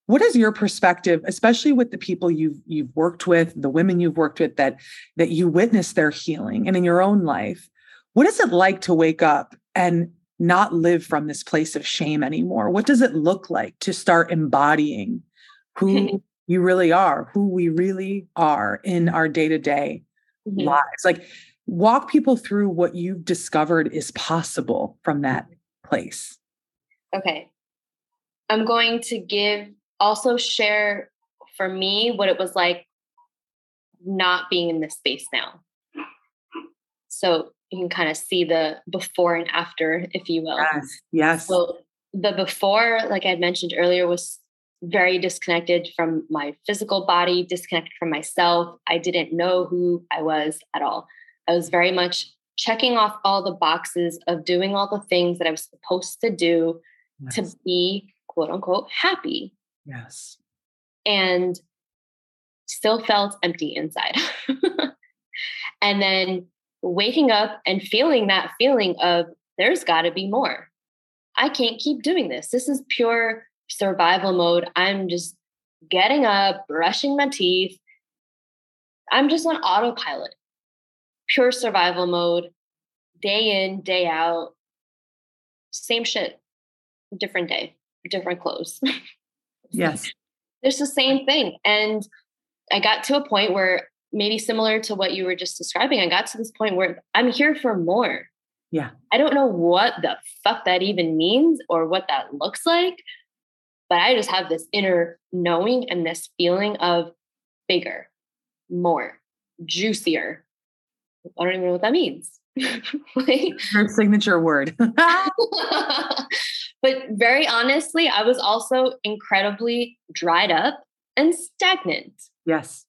what is your perspective especially with the people you've you've worked with the women you've worked with that that you witness their healing and in your own life what is it like to wake up and not live from this place of shame anymore? What does it look like to start embodying who you really are, who we really are in our day to day Mm-hmm. lives? Like, walk people through what you've discovered is possible from that place. Okay. I'm going to give, also share for me what it was like not being in this space now. So you can kind of see the before and after, if you will. Yes. Yes. So the before, like I had mentioned earlier, was very disconnected from my physical body, disconnected from myself. I didn't know who I was at all. I was very much checking off all the boxes of doing all the things that I was supposed to do yes. to be quote unquote happy. Yes. And still felt empty inside. and then waking up and feeling that feeling of there's got to be more. I can't keep doing this. This is pure survival mode. I'm just getting up, brushing my teeth. I'm just on autopilot, pure survival mode, day in, day out. Same shit, different day, different clothes. yes. It's the same thing. And I got to a point where maybe similar to what you were just describing, I got to this point where I'm here for more. Yeah. I don't know what the fuck that even means or what that looks like, but I just have this inner knowing and this feeling of bigger, more, juicier. I don't even know what that means. like, Your signature word. but very honestly, I was also incredibly dried up and stagnant. Yes.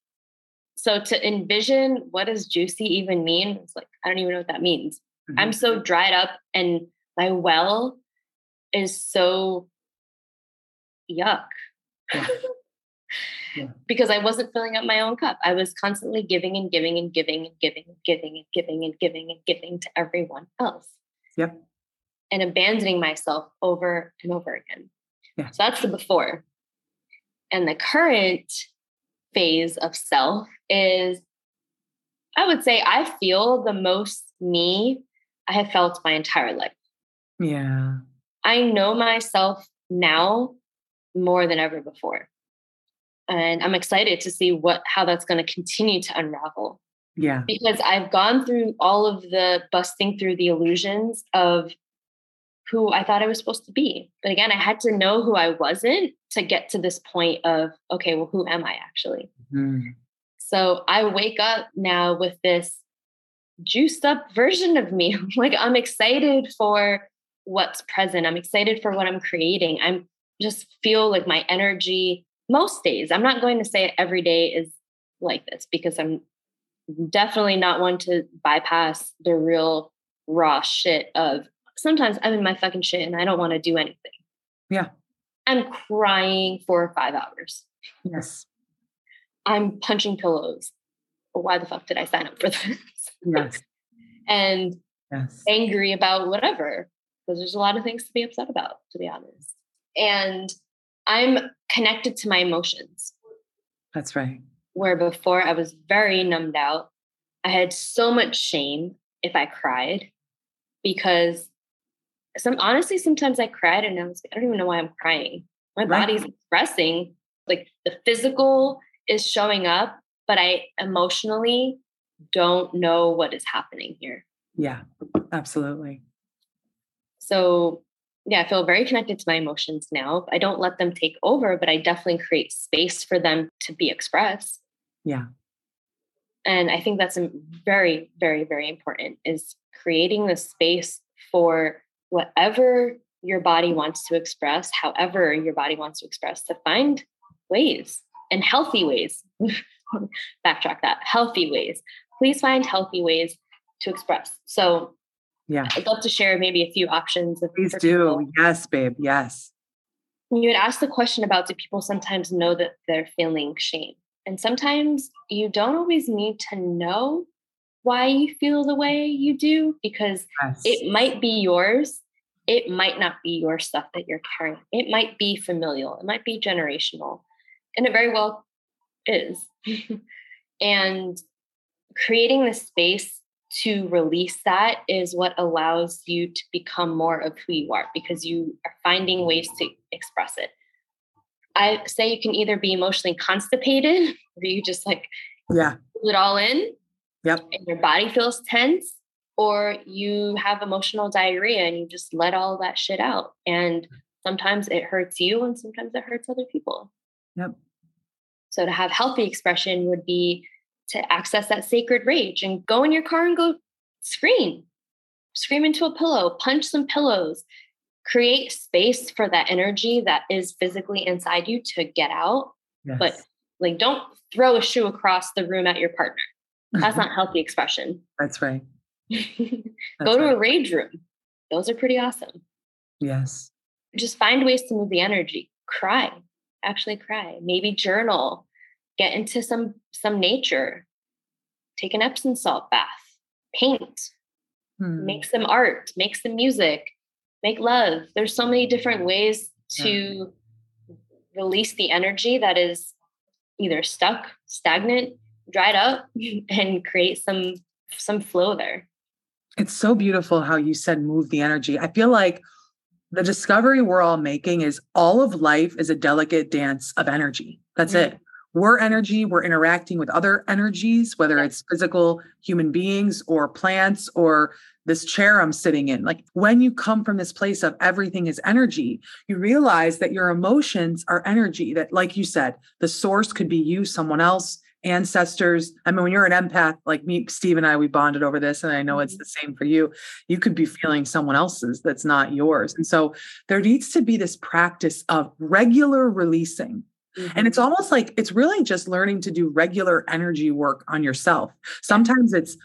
So to envision what does juicy even mean? It's like, I don't even know what that means. Mm-hmm. I'm so dried up and my well is so yuck. Yeah. yeah. because I wasn't filling up my own cup. I was constantly giving and giving and giving and giving and giving and giving and giving and giving to everyone else. Yep. And abandoning myself over and over again. Yeah. So that's the before. And the current phase of self is, I would say, I feel the most me I have felt my entire life. Yeah. I know myself now more than ever before. And I'm excited to see what how that's going to continue to unravel. Yeah. Because I've gone through all of the busting through the illusions of who I thought I was supposed to be. But again, I had to know who I wasn't to get to this point of, okay, well, who am I actually? Mm. So I wake up now with this juiced up version of me. like I'm excited for what's present. I'm excited for what I'm creating. I'm just feel like my energy most days. I'm not going to say every day is like this because I'm definitely not one to bypass the real raw shit of sometimes I'm in my fucking shit and I don't want to do anything. Yeah. I'm crying for five hours. Yes. I'm punching pillows. Why the fuck did I sign up for this? Yes. and yes. angry about whatever, because there's a lot of things to be upset about, to be honest. And I'm connected to my emotions. That's right. Where before I was very numbed out. I had so much shame if I cried because some honestly sometimes I cried and I was I don't even know why I'm crying. My right. body's expressing like the physical is showing up, but I emotionally don't know what is happening here. Yeah, absolutely. So, yeah, I feel very connected to my emotions now. I don't let them take over, but I definitely create space for them to be expressed. Yeah. And I think that's very, very, very important is creating the space for whatever your body wants to express, however your body wants to express, to find ways and healthy ways. Backtrack that healthy ways please find healthy ways to express. So, yeah, I'd love to share maybe a few options. Please do. People. Yes, babe. Yes. You had asked the question about do people sometimes know that they're feeling shame? And sometimes you don't always need to know why you feel the way you do because yes. it might be yours. It might not be your stuff that you're carrying. It might be familial. It might be generational. And it very well is. and creating the space to release that is what allows you to become more of who you are because you are finding ways to express it. I say you can either be emotionally constipated, where you just like yeah pull it all in, yep, and your body feels tense, or you have emotional diarrhea and you just let all that shit out. And sometimes it hurts you, and sometimes it hurts other people. Yep. So to have healthy expression would be to access that sacred rage and go in your car and go scream, scream into a pillow, punch some pillows, create space for that energy that is physically inside you to get out. Yes. But like, don't throw a shoe across the room at your partner. That's mm-hmm. not healthy expression. That's right. That's go to right. a rage room. Those are pretty awesome. Yes. Just find ways to move the energy. Cry, actually cry. Maybe journal get into some some nature. Take an epsom salt bath paint. Hmm. make some art make some music make love. There's so many different ways to yeah. release the energy that is either stuck stagnant dried up and create some some flow there. It's so beautiful how you said move the energy. I feel like the discovery we're all making is all of life is a delicate dance of energy. That's mm-hmm. it we're energy, we're interacting with other energies, whether it's physical human beings or plants or this chair I'm sitting in. Like when you come from this place of everything is energy, you realize that your emotions are energy, that, like you said, the source could be you, someone else, ancestors. I mean, when you're an empath, like me, Steve and I, we bonded over this, and I know it's mm-hmm. the same for you. You could be feeling someone else's that's not yours. And so there needs to be this practice of regular releasing. Mm-hmm. And it's mm-hmm. almost like it's really just learning to do regular energy work on yourself. Sometimes it's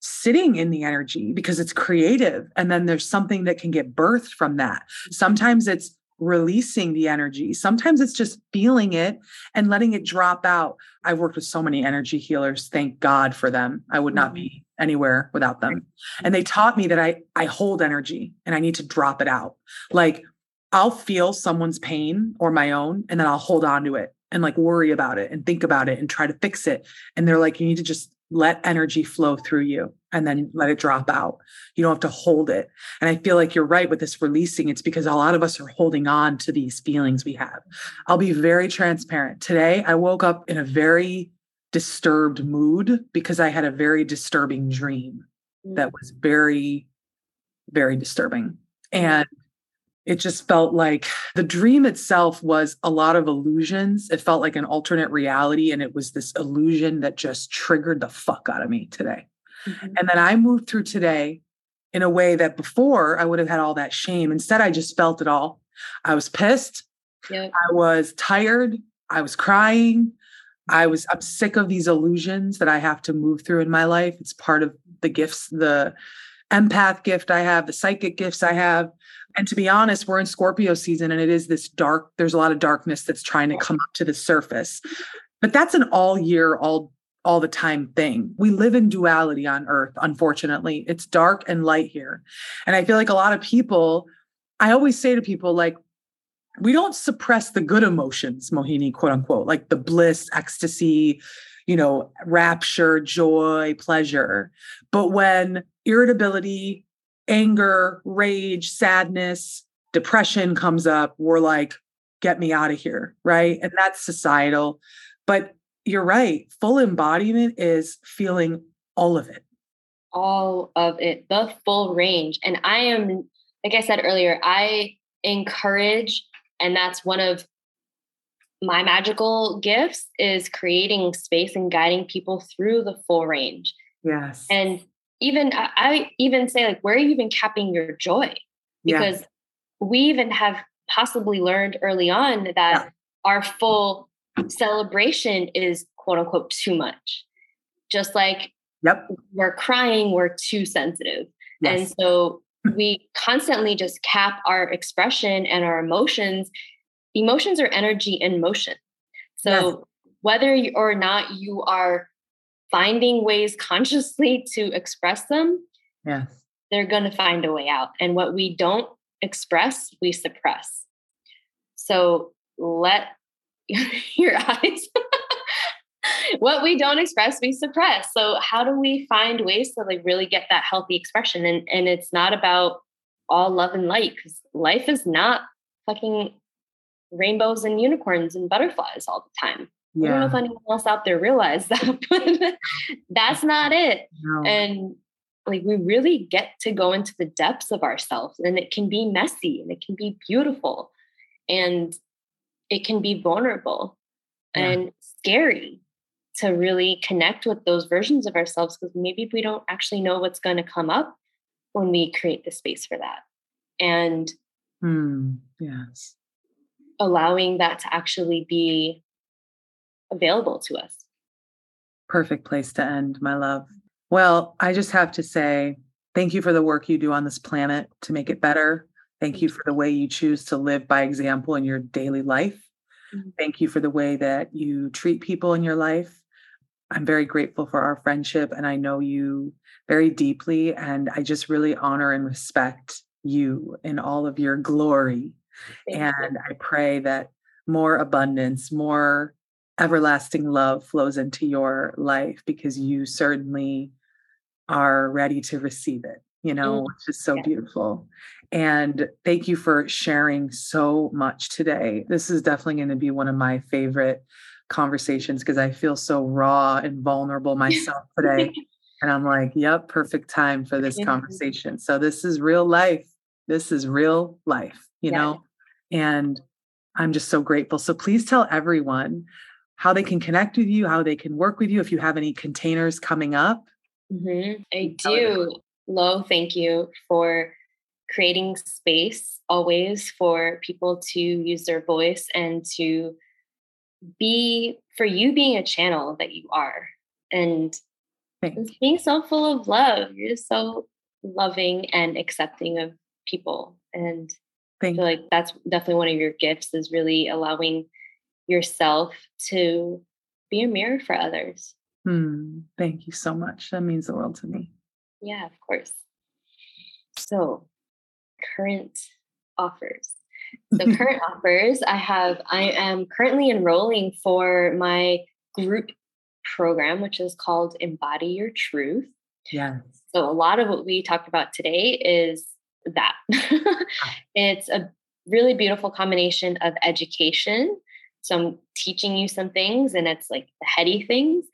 sitting in the energy because it's creative and then there's something that can get birthed from that. Sometimes it's releasing the energy. Sometimes it's just feeling it and letting it drop out. I've worked with so many energy healers. Thank God for them. I would not be mm-hmm. anywhere without them. And they taught me that I I hold energy and I need to drop it out. Like I'll feel someone's pain or my own and then I'll hold on to it and like worry about it and think about it and try to fix it. And they're like you need to just let energy flow through you and then let it drop out. You don't have to hold it. And I feel like you're right with this releasing. It's because a lot of us are holding on to these feelings we have. I'll be very transparent. Today, I woke up in a very disturbed mood because I had a very disturbing dream that mm. was very, very disturbing. And it just felt like the dream itself was a lot of illusions. It felt like an alternate reality. And it was this illusion that just triggered the fuck out of me today. Mm-hmm. And then I moved through today in a way that before I would have had all that shame. Instead, I just felt it all. I was pissed. Yep. I was tired. I was crying. I was, I'm sick of these illusions that I have to move through in my life. It's part of the gifts, the empath gift I have, the psychic gifts I have. And to be honest, we're in Scorpio season and it is this dark, there's a lot of darkness that's trying to come up to the surface. But that's an all year, all all the time thing. We live in duality on earth, unfortunately. It's dark and light here. And I feel like a lot of people, I always say to people, like, we don't suppress the good emotions, Mohini, quote unquote, like the bliss, ecstasy, you know, rapture, joy, pleasure. But when irritability, anger, rage, sadness, depression comes up, we're like, get me out of here. Right. And that's societal. But you're right. Full embodiment is feeling all of it. All of it, the full range. And I am, like I said earlier, I encourage, and that's one of my magical gifts is creating space and guiding people through the full range. Yes. And even I even say like, where are you even capping your joy? Because yes. we even have possibly learned early on that yeah. our full celebration is quote unquote too much. Just like yep. we're crying, we're too sensitive. Yes. And so we constantly just cap our expression and our emotions. Emotions are energy in motion. So yes. whether or not you are finding ways consciously to express them, yes. they're going to find a way out. And what we don't express, we suppress. So let your eyes. what we don't express, we suppress. So how do we find ways to like really get that healthy expression? And and it's not about all love and light because life is not fucking rainbows and unicorns and butterflies all the time. Yeah. I don't know if anyone else out there realized that, but that's not it. No. And like we really get to go into the depths of ourselves and it can be messy and it can be beautiful. And it can be vulnerable yeah. and scary to really connect with those versions of ourselves because maybe we don't actually know what's going to come up when we create the space for that. And mm, yes, allowing that to actually be available to us. Perfect place to end, my love. Well, I just have to say thank you for the work you do on this planet to make it better Thank you for the way you choose to live by example in your daily life. Mm-hmm. Thank you for the way that you treat people in your life. I'm very grateful for our friendship and I know you very deeply. And I just really honor and respect you in all of your glory. Thank and you. I pray that more abundance, more everlasting love flows into your life because you certainly are ready to receive it you know, mm. which is so yeah. beautiful. And thank you for sharing so much today. This is definitely going to be one of my favorite conversations because I feel so raw and vulnerable myself today. And I'm like, yep, perfect time for this conversation. So this is real life. This is real life, you yeah. know? And I'm just so grateful. So please tell everyone how they can connect with you, how they can work with you, if you have any containers coming up. Mm-hmm. I do. Lo, thank you for creating space always for people to use their voice and to be for you being a channel that you are and being so full of love. You're just so loving and accepting of people. And Thank I feel like that's definitely one of your gifts is really allowing yourself to be a mirror for others. Hmm. Thank you so much. That means the world to me. Yeah, of course. So, current offers. So, current offers, I have, I am currently enrolling for my group program, which is called Embody Your Truth. Yeah. So, a lot of what we talked about today is that. Ah. it's a really beautiful combination of education. So, I'm teaching you some things, and it's like the heady things.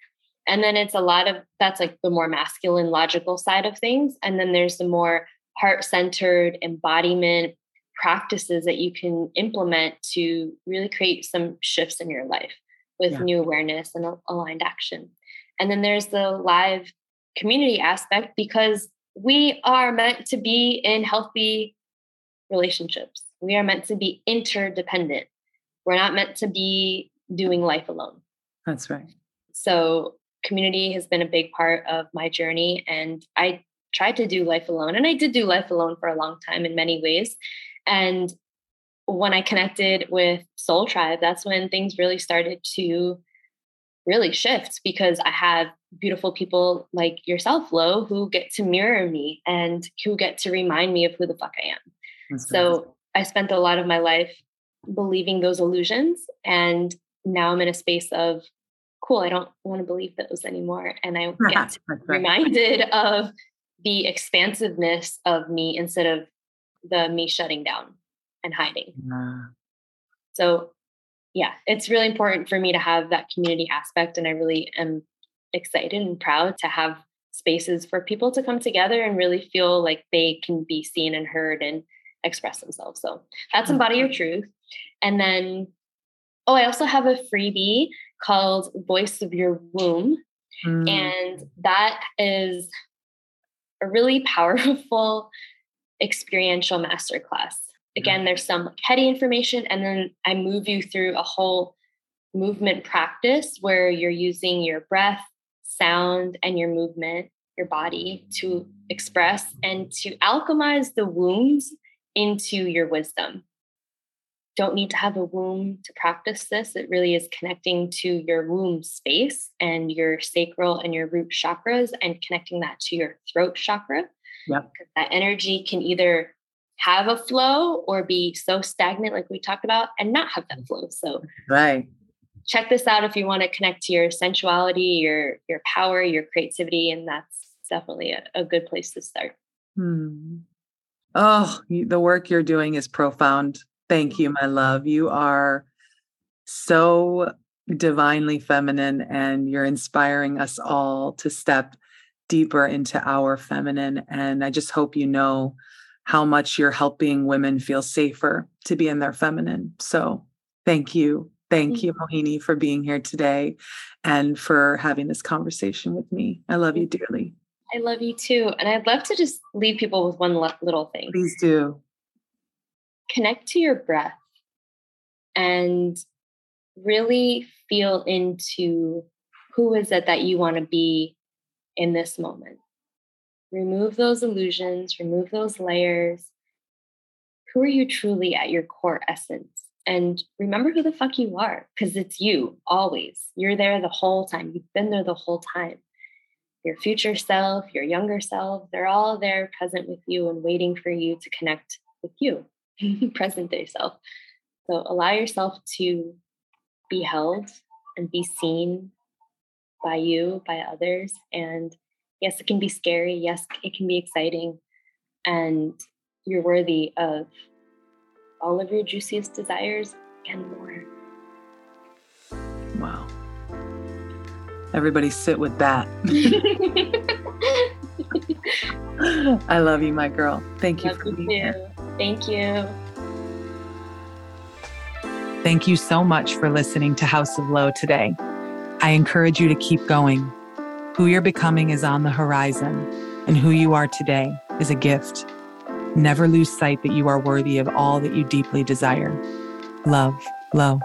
And then it's a lot of that's like the more masculine, logical side of things. And then there's the more heart centered embodiment practices that you can implement to really create some shifts in your life with yeah. new awareness and aligned action. And then there's the live community aspect because we are meant to be in healthy relationships. We are meant to be interdependent. We're not meant to be doing life alone. That's right. So, community has been a big part of my journey. And I tried to do life alone. And I did do life alone for a long time in many ways. And when I connected with Soul Tribe, that's when things really started to really shift because I have beautiful people like yourself, Lo, who get to mirror me and who get to remind me of who the fuck I am. That's so nice. I spent a lot of my life believing those illusions. And now I'm in a space of, cool, I don't want to believe those anymore. And I get reminded of the expansiveness of me instead of the me shutting down and hiding. Yeah. So, yeah, it's really important for me to have that community aspect. And I really am excited and proud to have spaces for people to come together and really feel like they can be seen and heard and express themselves. So, that's Embody Your Truth. And then, oh, I also have a freebie called Voice of Your Womb. Mm. And that is a really powerful experiential masterclass. Again, there's some heady information, and then I move you through a whole movement practice where you're using your breath, sound, and your movement, your body to express and to alchemize the wounds into your wisdom don't need to have a womb to practice this. It really is connecting to your womb space and your sacral and your root chakras and connecting that to your throat chakra. Yep. That energy can either have a flow or be so stagnant, like we talked about, and not have that flow. So, right. Check this out if you want to connect to your sensuality, your your power, your creativity, and that's definitely a, a good place to start. Hmm. Oh, the work you're doing is profound. Thank you, my love. You are so divinely feminine, and you're inspiring us all to step deeper into our feminine. And I just hope you know how much you're helping women feel safer to be in their feminine. So thank you. Thank you, Mohini, for being here today and for having this conversation with me. I love you dearly. I love you too. And I'd love to just leave people with one little thing. Please do connect to your breath and really feel into who is it that you want to be in this moment. Remove those illusions, remove those layers. Who are you truly at your core essence? And remember who the fuck you are, because it's you always. You're there the whole time. You've been there the whole time. Your future self, your younger self, they're all there present with you and waiting for you to connect with you. present day self. So allow yourself to be held and be seen by you, by others. And yes, it can be scary. Yes, it can be exciting. And you're worthy of all of your juiciest desires and more. Wow. Everybody sit with that. I love you, my girl. Thank you love for being here. Thank you. Thank you so much for listening to House of Lo today. I encourage you to keep going. Who you're becoming is on the horizon, and who you are today is a gift. Never lose sight that you are worthy of all that you deeply desire. Love, Lo.